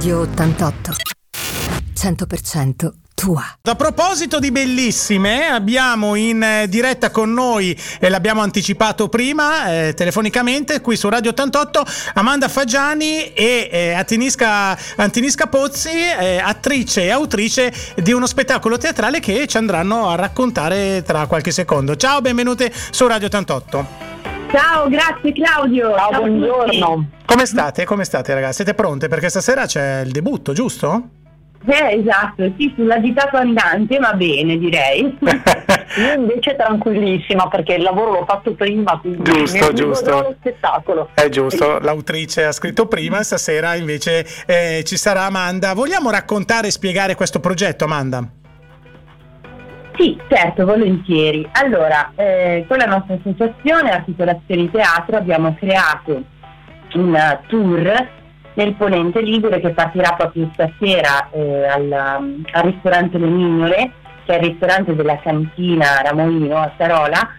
Radio 88. 100% tua. A proposito di bellissime, abbiamo in eh, diretta con noi, e l'abbiamo anticipato prima eh, telefonicamente, qui su Radio 88, Amanda Fagiani e eh, Antinisca, Antinisca Pozzi, eh, attrice e autrice di uno spettacolo teatrale che ci andranno a raccontare tra qualche secondo. Ciao, benvenute su Radio 88. Ciao, grazie Claudio. Ciao, Ciao buongiorno. Come state? Come state ragazzi? Siete pronte? Perché stasera c'è il debutto, giusto? Eh, esatto, sì, sull'agitato andante va bene, direi. Io invece tranquillissima perché il lavoro l'ho fatto prima, quindi giusto, giusto. lo spettacolo. È giusto, l'autrice ha scritto prima, stasera invece eh, ci sarà Amanda. Vogliamo raccontare e spiegare questo progetto, Amanda? Sì, certo, volentieri. Allora, eh, con la nostra associazione Articolazioni Teatro abbiamo creato un tour nel Ponente Ligure che partirà proprio stasera eh, al, al, ristorante Le Mignole, che è il ristorante della cantina Ramoino a Sarola,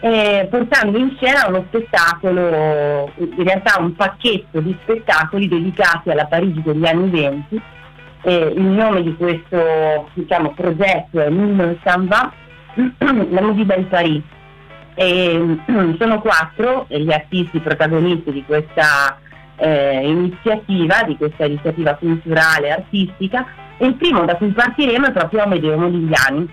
eh, portando in scena uno spettacolo, in realtà un pacchetto di spettacoli dedicati alla Parigi degli anni venti. Eh, il nome di questo diciamo, progetto è Mille Samba, la Movie del Paris. E, sono quattro gli artisti protagonisti di questa eh, iniziativa, di questa iniziativa culturale e artistica il primo da cui partiremo è proprio Amedeo Modigliani.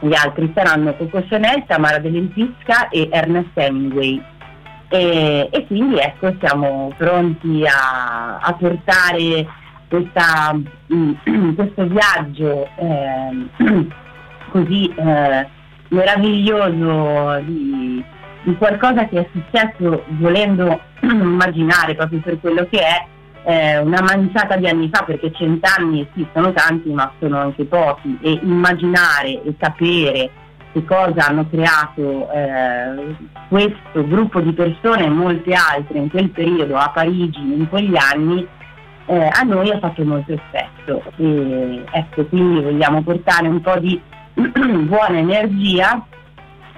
Gli altri saranno Coco Chanel, Tamara Dell'Entisca e Ernest Hemingway. E, e, quindi ecco siamo pronti a, a portare questa, questo viaggio eh, così eh, meraviglioso di, di qualcosa che è successo volendo immaginare proprio per quello che è eh, una manciata di anni fa, perché cent'anni sì sono tanti ma sono anche pochi, e immaginare e sapere che cosa hanno creato eh, questo gruppo di persone e molte altre in quel periodo a Parigi in quegli anni eh, a noi ha fatto molto effetto. E ecco quindi vogliamo portare un po' di buona energia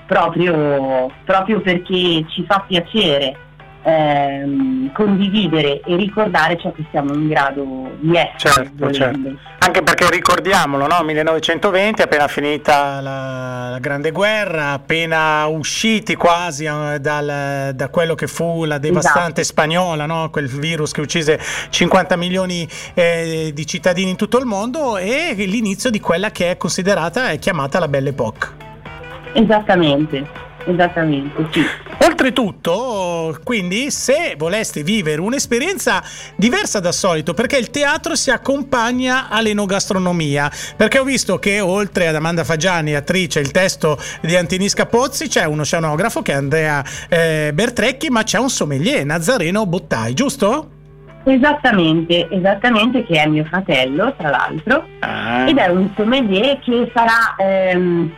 proprio, proprio perché ci fa piacere ehm, condividere e ricordare ciò che siamo in grado di essere. Certo, certo. Anche perché ricordiamolo, no? 1920, appena finita la, la, Grande Guerra, appena usciti quasi eh, dal, da quello che fu la devastante esatto. spagnola, no? quel virus che uccise 50 milioni eh, di cittadini in tutto il mondo e l'inizio di quella che è considerata e chiamata la Belle Époque. Esattamente. Esattamente, sì. Oltretutto, quindi, se voleste vivere un'esperienza diversa da solito, perché il teatro si accompagna all'enogastronomia, perché ho visto che oltre ad Amanda Fagiani, attrice, il testo di Antinisca Pozzi, c'è uno scenografo che è Andrea eh, Bertrecchi, ma c'è un sommelier, Nazareno Bottai, giusto? Esattamente, esattamente, che è mio fratello, tra l'altro, ah. ed è un sommelier che farà... Ehm,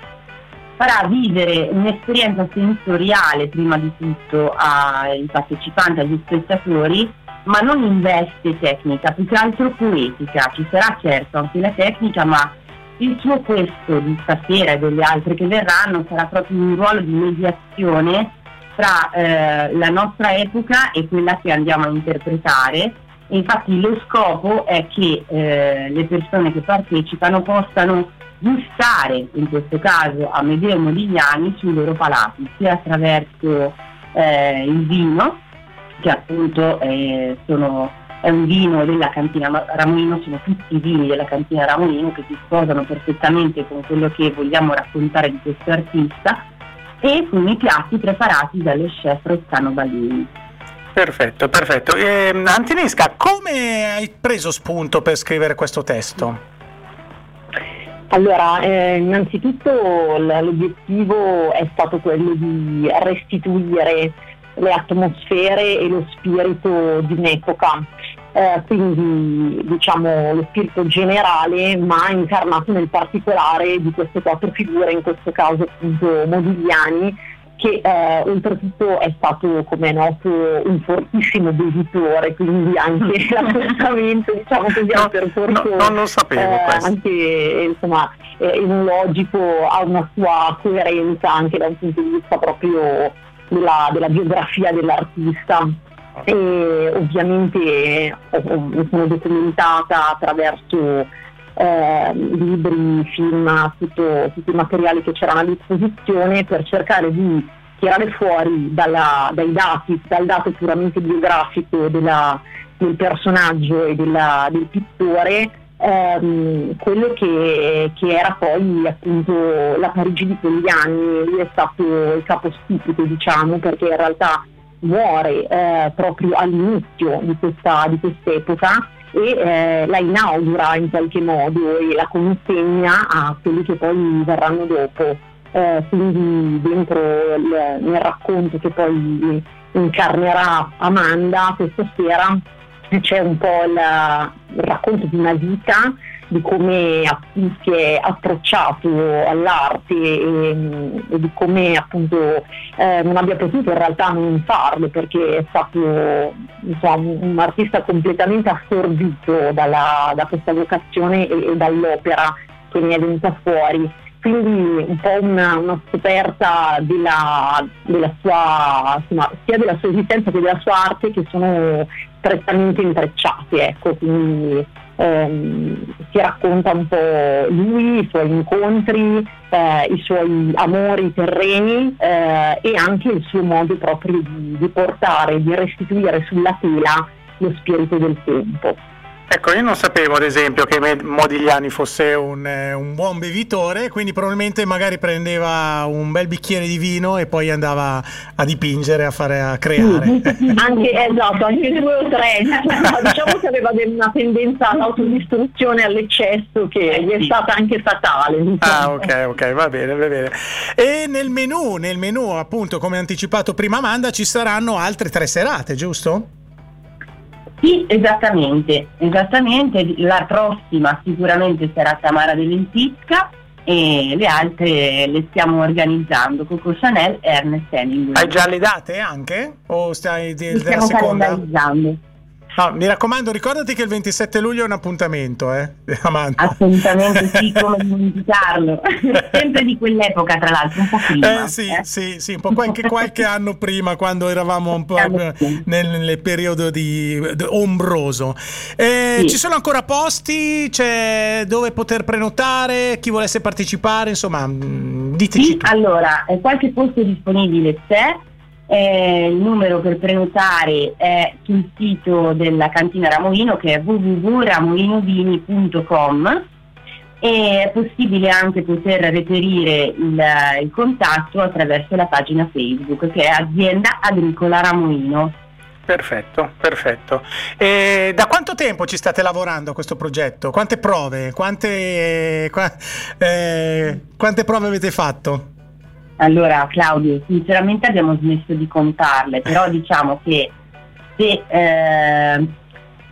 farà vivere un'esperienza sensoriale prima di tutto ai partecipanti, agli spettatori, ma non in veste tecnica, più che altro poetica. Ci sarà certo anche la tecnica, ma il suo questo di stasera e delle altre che verranno sarà proprio un ruolo di mediazione tra eh, la nostra epoca e quella che andiamo a interpretare. Infatti lo scopo è che eh, le persone che partecipano possano gustare, in questo caso a Medeo Modigliani, sui loro palati, sia attraverso eh, il vino, che appunto eh, sono, è un vino della cantina Ramolino, sono tutti i vini della cantina Ramolino che si sposano perfettamente con quello che vogliamo raccontare di questo artista, e con i piatti preparati dallo chef Rossano Ballini. Perfetto, perfetto. Eh, Antinesca, come hai preso spunto per scrivere questo testo? Allora, eh, innanzitutto l'obiettivo è stato quello di restituire le atmosfere e lo spirito di un'epoca, eh, quindi diciamo lo spirito generale ma incarnato nel particolare di queste quattro figure, in questo caso appunto Modigliani, che eh, oltretutto è stato, come è noto, un fortissimo debitore, quindi anche l'appuntamento diciamo così, no, percorso no, non lo sapevo eh, anche insomma, eh, logico ha una sua coerenza anche da un punto di vista proprio della, della biografia dell'artista. e ovviamente mi sono documentata attraverso eh, libri, film, tutto, tutti i materiali che c'erano a disposizione per cercare di tirare fuori dalla, dai dati, dal dato puramente biografico della, del personaggio e della, del pittore ehm, quello che, che, era poi appunto la Parigi di quegli anni, lui è stato il capostipite diciamo perché in realtà muore eh, proprio all'inizio di, questa, di quest'epoca e eh, la inaugura in qualche modo e la consegna a quelli che poi verranno dopo. Eh, quindi dentro il, nel racconto che poi incarnerà Amanda questa sera c'è un po' il, il racconto di una vita di come si è approcciato all'arte e, e di come appunto eh, non abbia potuto in realtà non farlo perché è stato insomma, un artista completamente assorbito dalla, da questa vocazione e, e dall'opera che ne è venuta fuori. Quindi un po' una, una scoperta della, della sua, insomma, sia della sua esistenza che della sua arte che sono strettamente intrecciati, ecco, quindi ehm, si racconta un po' lui, i suoi incontri, eh, i suoi amori terreni eh, e anche il suo modo proprio di, di portare, di restituire sulla tela lo spirito del tempo. Ecco, io non sapevo ad esempio che Modigliani fosse un, eh, un, buon bevitore, quindi probabilmente magari prendeva un bel bicchiere di vino e poi andava a dipingere, a fare a creare. anche, esatto, anche due o tre. diciamo che aveva una tendenza all'autodistruzione, all'eccesso che eh, gli è stata anche fatale. Diciamo. Ah, ok, ok, va bene, va bene. E nel menù, nel menù, appunto, come anticipato prima Amanda, ci saranno altre tre serate, giusto? Sì, esattamente, esattamente. La prossima sicuramente sarà Tamara De Lentisca e le altre le stiamo organizzando Coco Chanel e Ernest Hemingway. Hai già le date anche? O stai della stiamo seconda? calendarizzando. No, mi raccomando, ricordati che il 27 luglio è un appuntamento, eh, Amanda. Assolutamente sì, come dimenticarlo. Sempre di quell'epoca, tra l'altro, un po' prima. Eh, sì, eh? sì, sì, un po' qualche, qualche anno prima, quando eravamo un po' nel, nel periodo di, di ombroso. Eh, sì. Ci sono ancora posti? C'è dove poter prenotare? Chi volesse partecipare? Insomma, mm, diteci. Sì, allora, eh, qualche posto disponibile c'è eh, il numero per prenotare è sul sito della cantina Ramoino che è www.ramoinovini.com è possibile anche poter reperire il, il, contatto attraverso la pagina Facebook che è Azienda Agricola Ramoino. Perfetto, perfetto. E da quanto tempo ci state lavorando a questo progetto? Quante prove? Quante, qua, eh, quante prove avete fatto? Allora Claudio, sinceramente abbiamo smesso di contarle, però diciamo che se eh,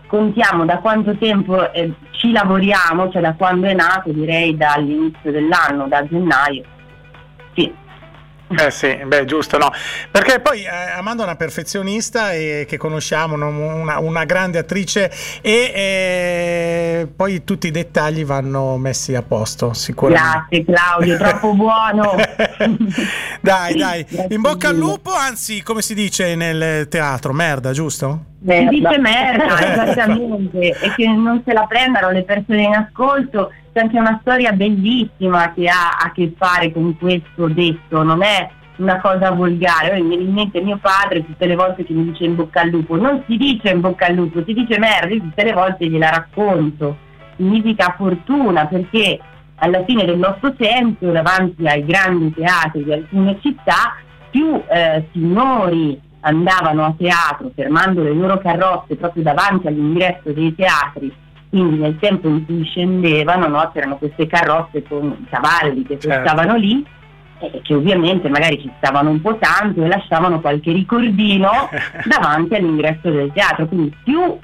contiamo da quanto tempo eh, ci lavoriamo, cioè da quando è nato, direi dall'inizio dell'anno, da gennaio, sì, eh sì, beh, giusto, no. Perché poi eh, Amanda è una perfezionista e, che conosciamo, una, una, grande attrice e eh, poi tutti i dettagli vanno messi a posto, sicuramente. Grazie Claudio, troppo buono. dai, dai, in bocca al lupo, anzi, come si dice nel teatro, merda, giusto? Si dice merda, esattamente, e che non se la prendano le persone in ascolto. C'è anche una storia bellissima che ha a che fare con questo detto, non è una cosa volgare. mi viene in mente mio padre tutte le volte che mi dice in bocca al lupo, non si dice in bocca al lupo, si dice merda, tutte le volte gliela racconto. Significa fortuna perché alla fine del nostro tempo, davanti ai grandi teatri di alcune città, più eh, signori andavano a teatro fermando le loro carrozze proprio davanti all'ingresso dei teatri quindi nel tempo in cui scendevano no, c'erano queste carrozze con i cavalli che certo. stavano lì e che ovviamente magari ci stavano un po' tanto e lasciavano qualche ricordino davanti all'ingresso del teatro, quindi più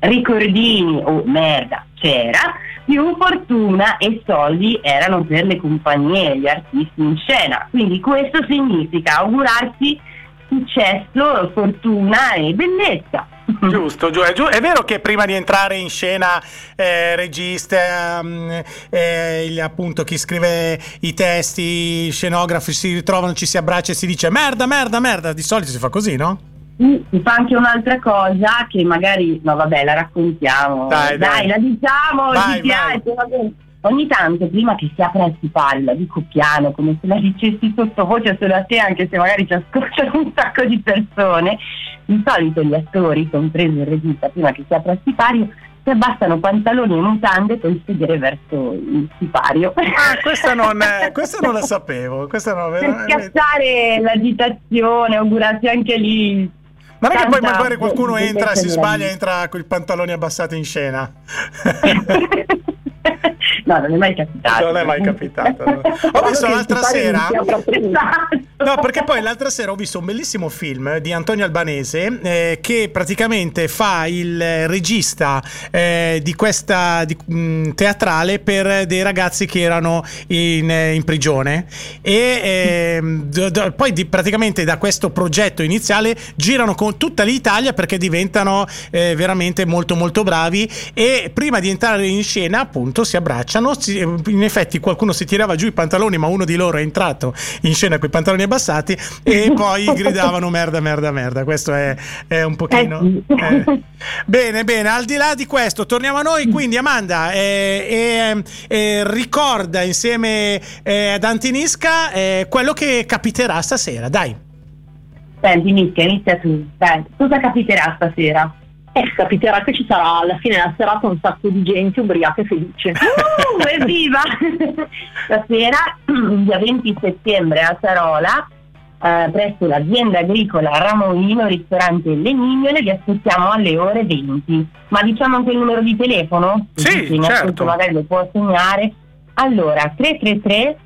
ricordini o oh, merda c'era, più fortuna e soldi erano per le compagnie e gli artisti in scena. Quindi questo significa augurarsi successo, fortuna e bellezza. Giusto, giù, è, giù, è, vero che prima di entrare in scena eh, regista, um, eh, il, appunto chi scrive i testi, i scenografi si ritrovano, ci si abbraccia e si dice merda, merda, merda, di solito si fa così, no? si, fa anche un'altra cosa che magari, no vabbè, la raccontiamo. Dai, dai. la diciamo, Vai, ci piace, va bene. Ogni tanto, prima che si apra il sipario, la dico piano, come se la dicessi sottovoce solo a te, anche se magari ci ascoltano un sacco di persone. Di solito gli attori, compreso il regista, prima che si apra il sipario, si abbassano pantaloni e mutande per sedere verso il sipario. Ah, questa non, è- questa non la sapevo. Questa non per schiacciare l'agitazione, augurarsi anche lì. Ma non è che poi magari qualcuno entra, si sbaglia, entra con i pantaloni abbassati in scena. no, non è mai capitato. Non è mai capitato, no. Ho visto l'altra sera- No, perché poi l'altra sera ho visto un bellissimo film di Antonio Albanese eh, che praticamente fa il regista eh, di questa di- mh, teatrale per dei ragazzi che erano in, eh, in prigione. E ehm, d- d- poi di- praticamente da questo progetto iniziale girano con tutta l'Italia perché diventano eh, veramente molto molto bravi. E prima di entrare in scena appunto si abbracciano si- in effetti qualcuno si tirava giù i pantaloni ma uno di loro è entrato in scena con i pantaloni abbassati e poi gridavano merda merda merda questo è, è un pochino Eh eh. bene bene al di là di questo torniamo a noi quindi Amanda eh, eh, eh, ricorda insieme eh, ad Antinisca eh, quello che capiterà stasera dai Senti, Mischia, inizia tu. Dai, cosa capiterà stasera? Eh, capiterà che ci sarà alla fine della serata un sacco di gente ubriaca e felice. Uh, evviva! Stasera, il dia 20 settembre a Sarola, eh, presso l'azienda agricola Ramoino, ristorante Le Mignole, vi aspettiamo alle ore 20. Ma diciamo anche il numero di telefono? Sì, in certo. magari lo può segnare. Allora, 333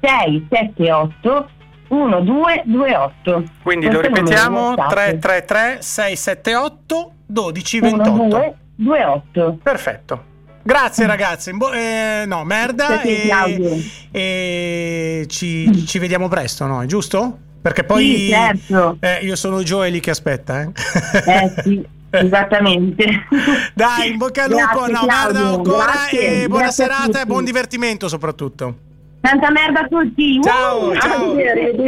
678 1228. quindi lo Questo numero ripetiamo WhatsApp. 333 678 1228 1228. perfetto Grazie ragazzi, bo- eh, no, merda e, e ci, ci vediamo presto, no? Giusto? Perché poi Sì, certo. eh, io sono Joe lì che aspetta, eh. Eh sì, esattamente. Dai, in bocca al lupo, Grazie, no, merda Claudio, ancora grazie, e buona serata e buon divertimento soprattutto. Tanta merda a tutti. Ciao, Uh, ciao.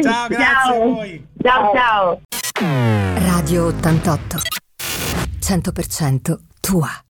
Ciao, grazie a voi. Ciao, ciao. Radio 88. 100% tua.